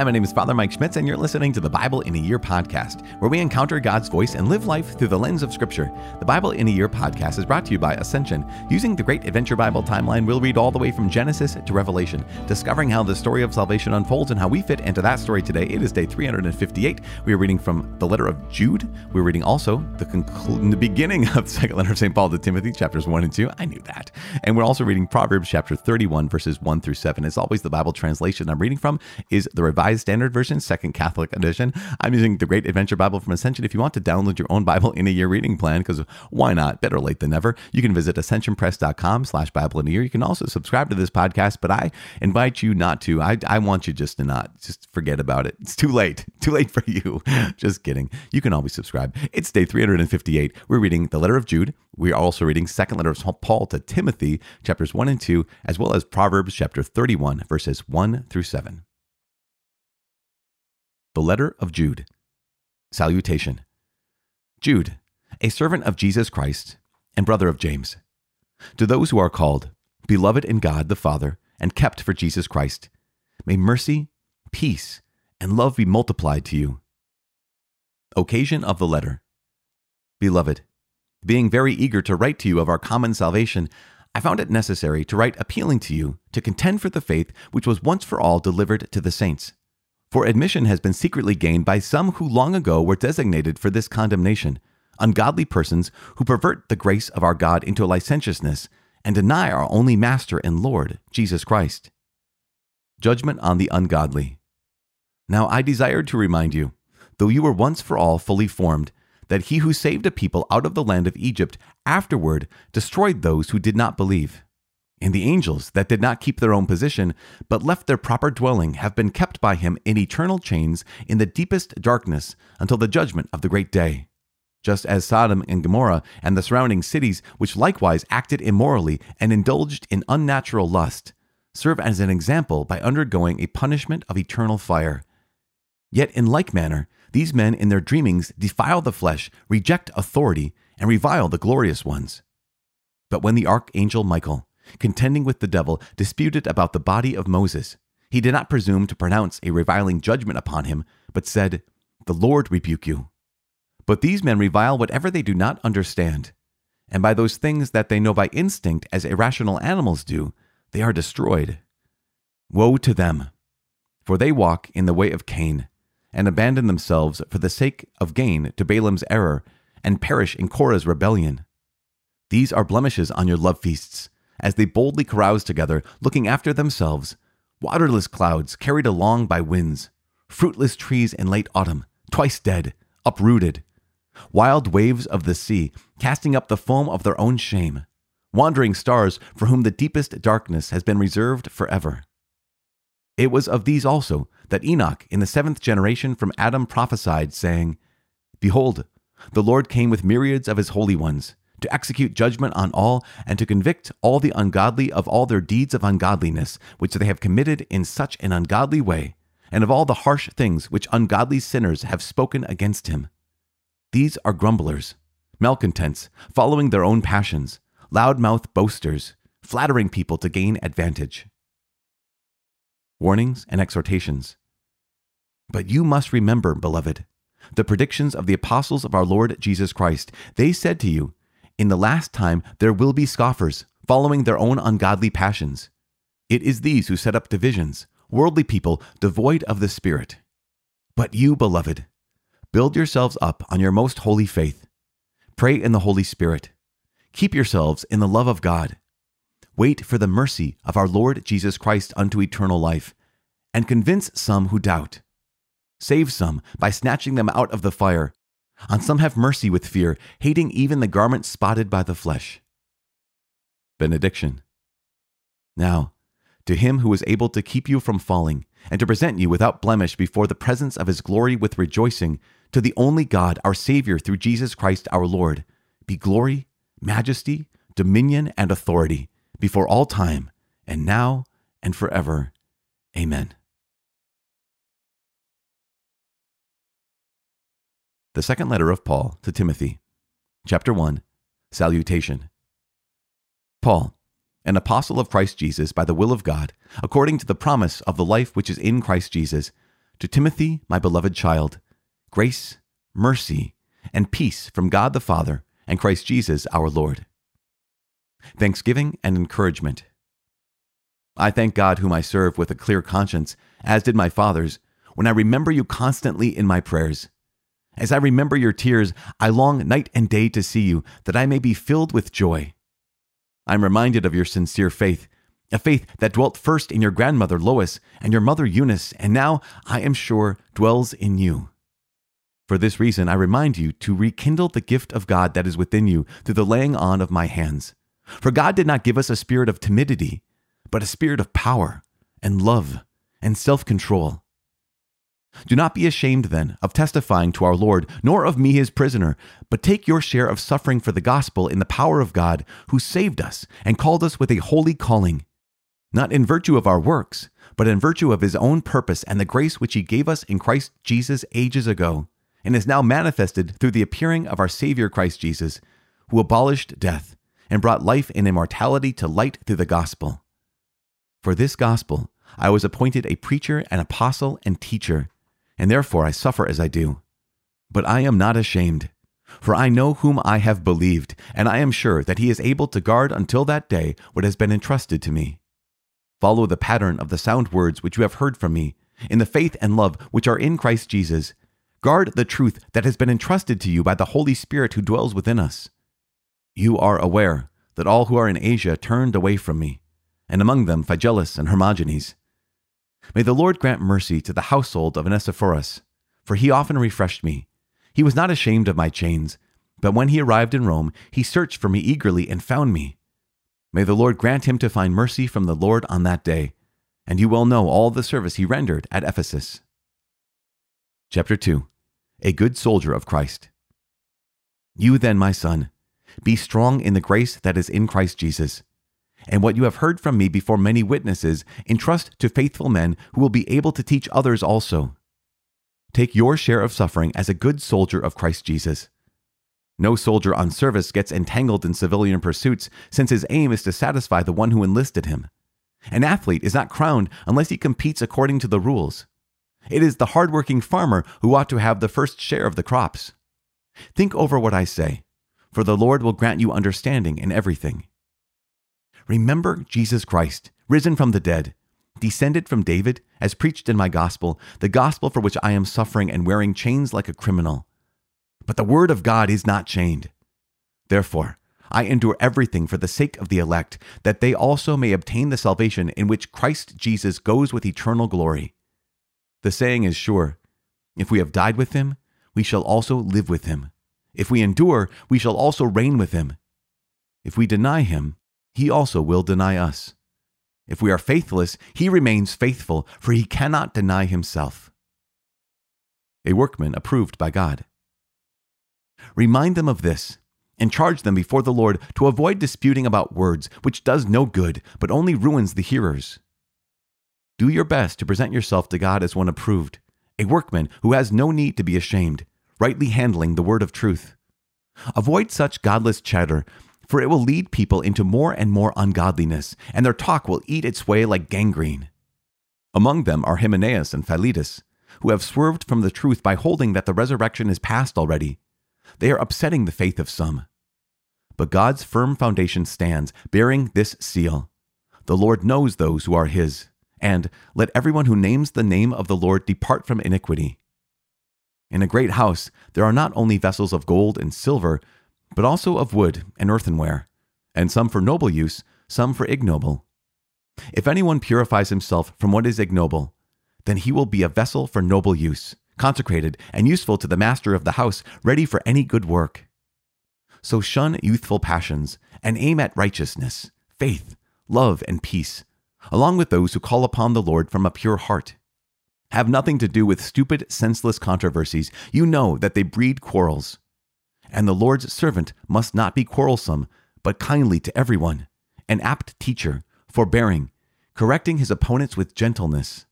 Hi, my name is Father Mike Schmitz, and you're listening to the Bible in a Year podcast, where we encounter God's voice and live life through the lens of Scripture. The Bible in a Year podcast is brought to you by Ascension. Using the Great Adventure Bible timeline, we'll read all the way from Genesis to Revelation, discovering how the story of salvation unfolds and how we fit into that story today. It is day 358. We are reading from the letter of Jude. We're reading also the, conclu- the beginning of the second letter of St. Paul to Timothy, chapters 1 and 2. I knew that. And we're also reading Proverbs chapter 31, verses 1 through 7. As always, the Bible translation I'm reading from is the Revised Standard Version, Second Catholic Edition. I'm using the Great Adventure Bible from Ascension. If you want to download your own Bible in a year reading plan, because why not? Better late than never. You can visit ascensionpress.com slash Bible in a year. You can also subscribe to this podcast, but I invite you not to. I, I want you just to not. Just forget about it. It's too late. Too late for you. just kidding. You can always subscribe. It's day 358. We're reading the letter of Jude. We are also reading second letter of Paul to Timothy, chapters 1 and 2, as well as Proverbs chapter 31, verses 1 through 7. The Letter of Jude. Salutation. Jude, a servant of Jesus Christ and brother of James. To those who are called, beloved in God the Father, and kept for Jesus Christ, may mercy, peace, and love be multiplied to you. Occasion of the letter. Beloved, being very eager to write to you of our common salvation, I found it necessary to write appealing to you to contend for the faith which was once for all delivered to the saints. For admission has been secretly gained by some who long ago were designated for this condemnation, ungodly persons who pervert the grace of our God into licentiousness and deny our only Master and Lord, Jesus Christ. Judgment on the ungodly. Now I desired to remind you, though you were once for all fully formed, that he who saved a people out of the land of Egypt afterward destroyed those who did not believe. And the angels that did not keep their own position, but left their proper dwelling, have been kept by him in eternal chains in the deepest darkness until the judgment of the great day. Just as Sodom and Gomorrah and the surrounding cities, which likewise acted immorally and indulged in unnatural lust, serve as an example by undergoing a punishment of eternal fire. Yet, in like manner, these men in their dreamings defile the flesh, reject authority, and revile the glorious ones. But when the archangel Michael, contending with the devil, disputed about the body of Moses. He did not presume to pronounce a reviling judgment upon him, but said, The Lord rebuke you. But these men revile whatever they do not understand, and by those things that they know by instinct as irrational animals do, they are destroyed. Woe to them! For they walk in the way of Cain, and abandon themselves for the sake of gain to Balaam's error, and perish in Korah's rebellion. These are blemishes on your love feasts as they boldly carouse together, looking after themselves, waterless clouds carried along by winds, fruitless trees in late autumn, twice dead, uprooted, wild waves of the sea, casting up the foam of their own shame, wandering stars for whom the deepest darkness has been reserved forever. It was of these also that Enoch in the seventh generation from Adam prophesied, saying, Behold, the Lord came with myriads of his holy ones to execute judgment on all, and to convict all the ungodly of all their deeds of ungodliness, which they have committed in such an ungodly way, and of all the harsh things which ungodly sinners have spoken against him. These are grumblers, malcontents, following their own passions, loud-mouthed boasters, flattering people to gain advantage. Warnings and exhortations. But you must remember, beloved, the predictions of the apostles of our Lord Jesus Christ. They said to you, in the last time, there will be scoffers, following their own ungodly passions. It is these who set up divisions, worldly people devoid of the Spirit. But you, beloved, build yourselves up on your most holy faith. Pray in the Holy Spirit. Keep yourselves in the love of God. Wait for the mercy of our Lord Jesus Christ unto eternal life, and convince some who doubt. Save some by snatching them out of the fire on some have mercy with fear, hating even the garment spotted by the flesh. Benediction. Now, to him who is able to keep you from falling, and to present you without blemish before the presence of his glory with rejoicing, to the only God, our Savior, through Jesus Christ our Lord, be glory, majesty, dominion, and authority before all time, and now and forever. Amen. The second letter of Paul to Timothy, chapter 1, Salutation. Paul, an apostle of Christ Jesus by the will of God, according to the promise of the life which is in Christ Jesus, To Timothy, my beloved child, grace, mercy, and peace from God the Father and Christ Jesus our Lord. Thanksgiving and encouragement. I thank God, whom I serve with a clear conscience, as did my fathers, when I remember you constantly in my prayers. As I remember your tears, I long night and day to see you, that I may be filled with joy. I am reminded of your sincere faith, a faith that dwelt first in your grandmother Lois and your mother Eunice, and now, I am sure, dwells in you. For this reason, I remind you to rekindle the gift of God that is within you through the laying on of my hands. For God did not give us a spirit of timidity, but a spirit of power and love and self control. Do not be ashamed, then, of testifying to our Lord, nor of me his prisoner, but take your share of suffering for the gospel in the power of God, who saved us and called us with a holy calling, not in virtue of our works, but in virtue of his own purpose and the grace which he gave us in Christ Jesus ages ago, and is now manifested through the appearing of our Savior Christ Jesus, who abolished death and brought life and immortality to light through the gospel. For this gospel I was appointed a preacher, an apostle, and teacher, and therefore I suffer as I do. But I am not ashamed, for I know whom I have believed, and I am sure that he is able to guard until that day what has been entrusted to me. Follow the pattern of the sound words which you have heard from me, in the faith and love which are in Christ Jesus. Guard the truth that has been entrusted to you by the Holy Spirit who dwells within us. You are aware that all who are in Asia turned away from me, and among them Phygelus and Hermogenes. May the Lord grant mercy to the household of Onesiphorus, for he often refreshed me. He was not ashamed of my chains, but when he arrived in Rome, he searched for me eagerly and found me. May the Lord grant him to find mercy from the Lord on that day, and you well know all the service he rendered at Ephesus. Chapter 2 A Good Soldier of Christ. You then, my son, be strong in the grace that is in Christ Jesus. And what you have heard from me before many witnesses, entrust to faithful men who will be able to teach others also. Take your share of suffering as a good soldier of Christ Jesus. No soldier on service gets entangled in civilian pursuits, since his aim is to satisfy the one who enlisted him. An athlete is not crowned unless he competes according to the rules. It is the hardworking farmer who ought to have the first share of the crops. Think over what I say for the Lord will grant you understanding in everything. Remember Jesus Christ, risen from the dead, descended from David, as preached in my gospel, the gospel for which I am suffering and wearing chains like a criminal. But the word of God is not chained. Therefore, I endure everything for the sake of the elect, that they also may obtain the salvation in which Christ Jesus goes with eternal glory. The saying is sure if we have died with him, we shall also live with him. If we endure, we shall also reign with him. If we deny him, he also will deny us. If we are faithless, he remains faithful, for he cannot deny himself. A workman approved by God. Remind them of this, and charge them before the Lord to avoid disputing about words, which does no good, but only ruins the hearers. Do your best to present yourself to God as one approved, a workman who has no need to be ashamed rightly handling the word of truth. Avoid such godless chatter, for it will lead people into more and more ungodliness, and their talk will eat its way like gangrene. Among them are Hymenaeus and Philetus, who have swerved from the truth by holding that the resurrection is past already. They are upsetting the faith of some. But God's firm foundation stands, bearing this seal The Lord knows those who are his, and let everyone who names the name of the Lord depart from iniquity. In a great house, there are not only vessels of gold and silver, but also of wood and earthenware, and some for noble use, some for ignoble. If anyone purifies himself from what is ignoble, then he will be a vessel for noble use, consecrated and useful to the master of the house, ready for any good work. So shun youthful passions and aim at righteousness, faith, love, and peace, along with those who call upon the Lord from a pure heart have nothing to do with stupid, senseless controversies. You know that they breed quarrels. And the Lord's servant must not be quarrelsome, but kindly to everyone, an apt teacher, forbearing, correcting his opponents with gentleness.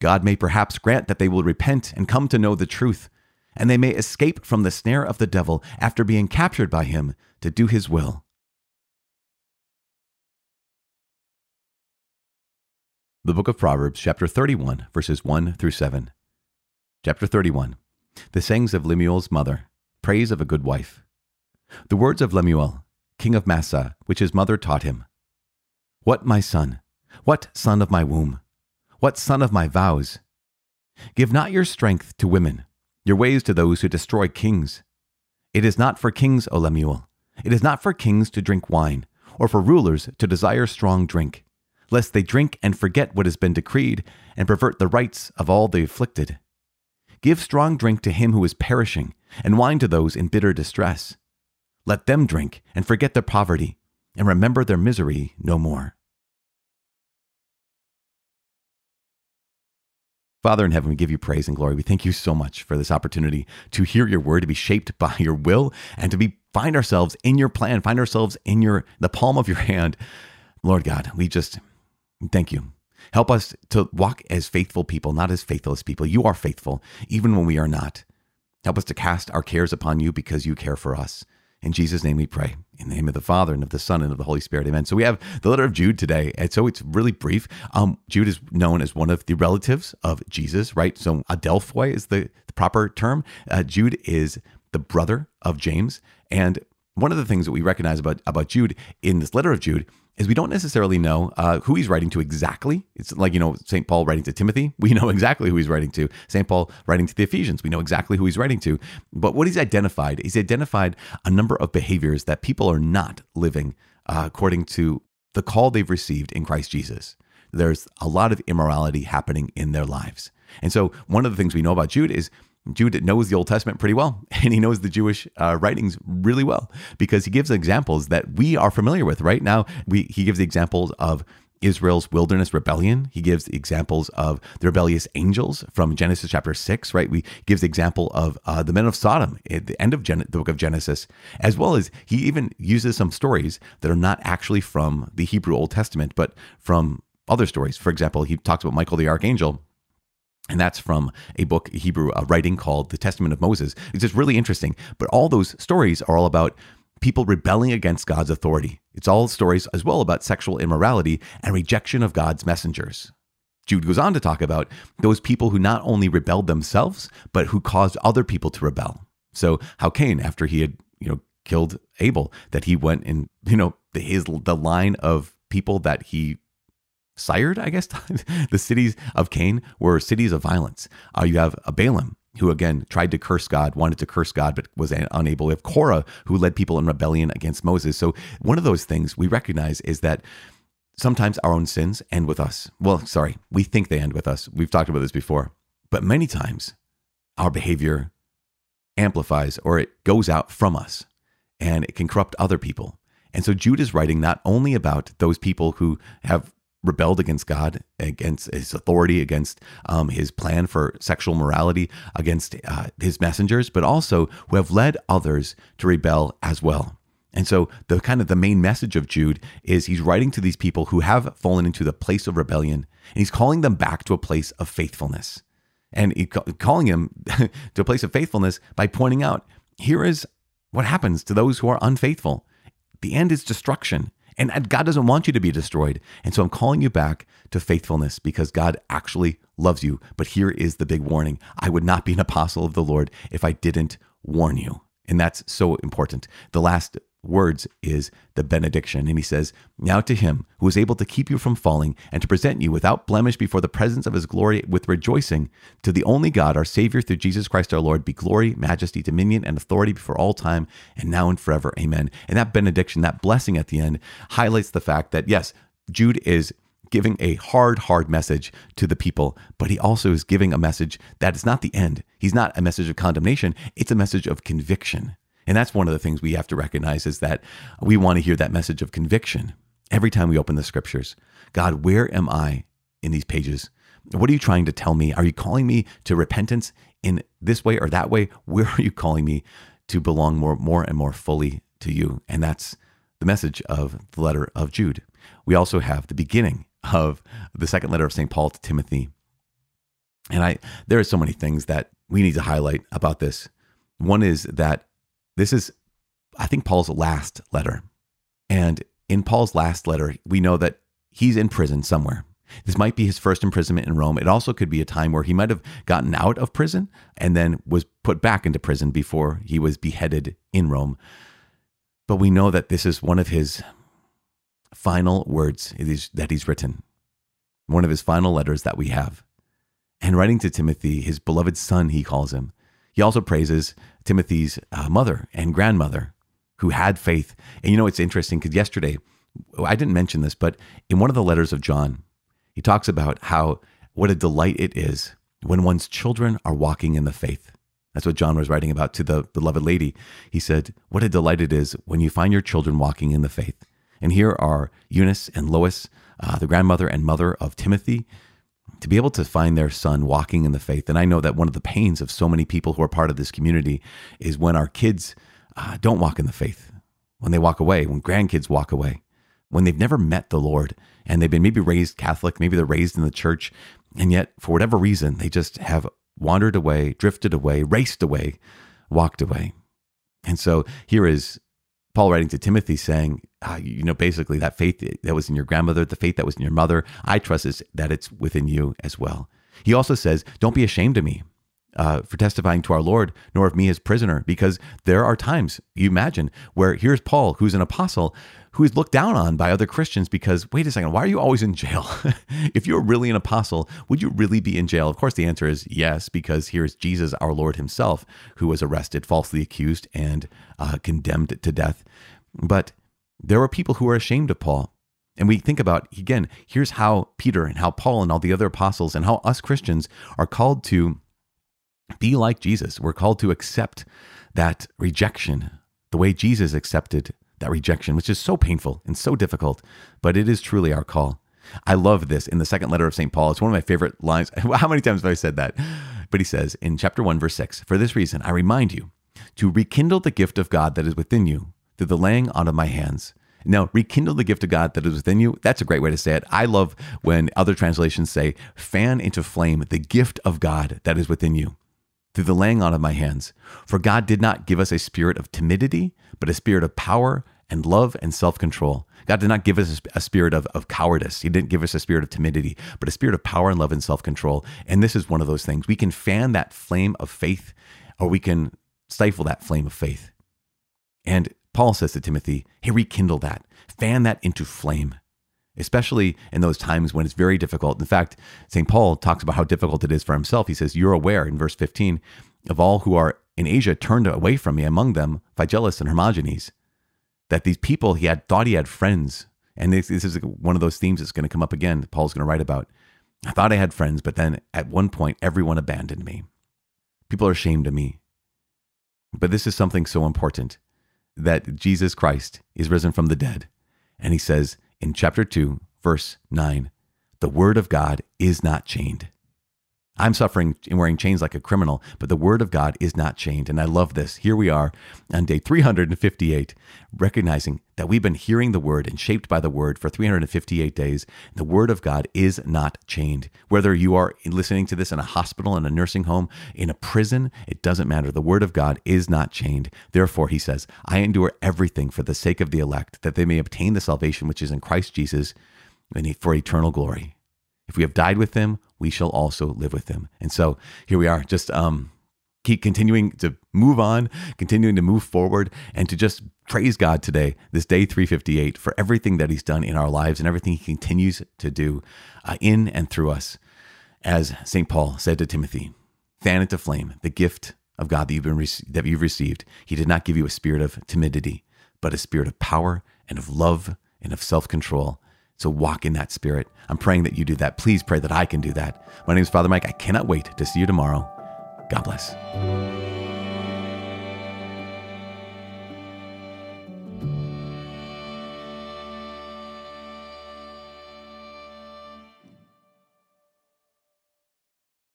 God may perhaps grant that they will repent and come to know the truth, and they may escape from the snare of the devil after being captured by him to do his will. The book of Proverbs, chapter 31, verses 1 through 7. Chapter 31 The sayings of Lemuel's mother, praise of a good wife. The words of Lemuel, king of Massa, which his mother taught him. What, my son? What son of my womb? What son of my vows? Give not your strength to women, your ways to those who destroy kings. It is not for kings, O Lemuel. It is not for kings to drink wine, or for rulers to desire strong drink, lest they drink and forget what has been decreed, and pervert the rights of all the afflicted. Give strong drink to him who is perishing, and wine to those in bitter distress. Let them drink and forget their poverty, and remember their misery no more. Father in heaven, we give you praise and glory. We thank you so much for this opportunity to hear your word, to be shaped by your will, and to be find ourselves in your plan, find ourselves in your the palm of your hand. Lord God, we just thank you. Help us to walk as faithful people, not as faithless people. You are faithful, even when we are not. Help us to cast our cares upon you because you care for us. In Jesus' name we pray. In the name of the Father and of the Son and of the Holy Spirit. Amen. So we have the letter of Jude today. And so it's really brief. Um, Jude is known as one of the relatives of Jesus, right? So Adelphoi is the, the proper term. Uh, Jude is the brother of James. And one of the things that we recognize about, about Jude in this letter of Jude is we don't necessarily know uh, who he's writing to exactly. It's like, you know, St. Paul writing to Timothy. We know exactly who he's writing to. St. Paul writing to the Ephesians. We know exactly who he's writing to. But what he's identified, he's identified a number of behaviors that people are not living uh, according to the call they've received in Christ Jesus. There's a lot of immorality happening in their lives. And so, one of the things we know about Jude is Jude knows the Old Testament pretty well, and he knows the Jewish uh, writings really well because he gives examples that we are familiar with. Right now, we he gives examples of Israel's wilderness rebellion. He gives examples of the rebellious angels from Genesis chapter six. Right, we gives example of uh, the men of Sodom at the end of Gen- the book of Genesis, as well as he even uses some stories that are not actually from the Hebrew Old Testament, but from other stories. For example, he talks about Michael the archangel and that's from a book, Hebrew uh, writing called The Testament of Moses. It's just really interesting. But all those stories are all about people rebelling against God's authority. It's all stories as well about sexual immorality and rejection of God's messengers. Jude goes on to talk about those people who not only rebelled themselves, but who caused other people to rebel. So how Cain, after he had, you know, killed Abel, that he went and, you know, his the line of people that he sired, I guess. the cities of Cain were cities of violence. Uh, you have a Balaam, who again tried to curse God, wanted to curse God, but was unable. We have Korah, who led people in rebellion against Moses. So one of those things we recognize is that sometimes our own sins end with us. Well, sorry, we think they end with us. We've talked about this before. But many times our behavior amplifies or it goes out from us and it can corrupt other people. And so Jude is writing not only about those people who have rebelled against God, against his authority, against um, his plan for sexual morality, against uh, his messengers, but also who have led others to rebel as well. And so the kind of the main message of Jude is he's writing to these people who have fallen into the place of rebellion and he's calling them back to a place of faithfulness. And he's calling him to a place of faithfulness by pointing out here is what happens to those who are unfaithful. The end is destruction. And God doesn't want you to be destroyed. And so I'm calling you back to faithfulness because God actually loves you. But here is the big warning I would not be an apostle of the Lord if I didn't warn you. And that's so important. The last words is the benediction. And he says, Now to him who is able to keep you from falling and to present you without blemish before the presence of his glory with rejoicing, to the only God, our Savior, through Jesus Christ our Lord, be glory, majesty, dominion, and authority before all time and now and forever. Amen. And that benediction, that blessing at the end, highlights the fact that, yes, Jude is giving a hard, hard message to the people, but he also is giving a message that is not the end. He's not a message of condemnation, it's a message of conviction. And that's one of the things we have to recognize is that we want to hear that message of conviction every time we open the scriptures. God, where am I in these pages? What are you trying to tell me? Are you calling me to repentance in this way or that way? Where are you calling me to belong more, more and more fully to you? And that's the message of the letter of Jude. We also have the beginning of the second letter of St. Paul to Timothy. And I there are so many things that we need to highlight about this. One is that this is, I think, Paul's last letter. And in Paul's last letter, we know that he's in prison somewhere. This might be his first imprisonment in Rome. It also could be a time where he might have gotten out of prison and then was put back into prison before he was beheaded in Rome. But we know that this is one of his final words that he's written, one of his final letters that we have. And writing to Timothy, his beloved son, he calls him. He also praises Timothy's uh, mother and grandmother who had faith. And you know, it's interesting because yesterday, I didn't mention this, but in one of the letters of John, he talks about how what a delight it is when one's children are walking in the faith. That's what John was writing about to the beloved lady. He said, What a delight it is when you find your children walking in the faith. And here are Eunice and Lois, uh, the grandmother and mother of Timothy, to be able to find their son walking in the faith. And I know that one of the pains of so many people who are part of this community is when our kids uh, don't walk in the faith, when they walk away, when grandkids walk away, when they've never met the Lord and they've been maybe raised Catholic, maybe they're raised in the church, and yet for whatever reason, they just have wandered away, drifted away, raced away, walked away. And so here is Paul writing to Timothy saying, uh, you know, basically that faith that was in your grandmother, the faith that was in your mother, I trust is that it's within you as well. He also says, don't be ashamed of me uh, for testifying to our Lord, nor of me as prisoner, because there are times, you imagine, where here's Paul, who's an apostle, who is looked down on by other Christians because, wait a second, why are you always in jail? if you're really an apostle, would you really be in jail? Of course, the answer is yes, because here's Jesus, our Lord himself, who was arrested, falsely accused, and uh, condemned to death. But there were people who were ashamed of Paul. And we think about, again, here's how Peter and how Paul and all the other apostles and how us Christians are called to be like Jesus. We're called to accept that rejection the way Jesus accepted that rejection, which is so painful and so difficult, but it is truly our call. I love this in the second letter of St. Paul. It's one of my favorite lines. How many times have I said that? But he says in chapter 1, verse 6 For this reason, I remind you to rekindle the gift of God that is within you through the laying on of my hands. Now, rekindle the gift of God that is within you. That's a great way to say it. I love when other translations say, fan into flame the gift of God that is within you through the laying on of my hands. For God did not give us a spirit of timidity, but a spirit of power and love and self control. God did not give us a spirit of, of cowardice. He didn't give us a spirit of timidity, but a spirit of power and love and self control. And this is one of those things. We can fan that flame of faith, or we can stifle that flame of faith. And Paul says to Timothy, hey, rekindle that, fan that into flame especially in those times when it's very difficult. In fact, St. Paul talks about how difficult it is for himself. He says, You're aware in verse 15 of all who are in Asia turned away from me, among them Phygelus and Hermogenes. That these people he had thought he had friends. And this, this is one of those themes that's going to come up again, Paul's going to write about. I thought I had friends, but then at one point, everyone abandoned me. People are ashamed of me. But this is something so important that Jesus Christ is risen from the dead. And he says, in chapter 2, verse 9, the word of God is not chained. I'm suffering and wearing chains like a criminal, but the word of God is not chained. And I love this. Here we are on day 358, recognizing that we've been hearing the word and shaped by the word for 358 days. The word of God is not chained. Whether you are listening to this in a hospital, in a nursing home, in a prison, it doesn't matter. The word of God is not chained. Therefore, he says, I endure everything for the sake of the elect, that they may obtain the salvation which is in Christ Jesus and for eternal glory. If we have died with him, we shall also live with him. And so here we are, just um, keep continuing to move on, continuing to move forward, and to just praise God today, this day 358, for everything that he's done in our lives and everything he continues to do uh, in and through us. As St. Paul said to Timothy, fan into flame the gift of God that you've, been that you've received. He did not give you a spirit of timidity, but a spirit of power and of love and of self control. So walk in that spirit. I'm praying that you do that. Please pray that I can do that. My name is Father Mike. I cannot wait to see you tomorrow. God bless.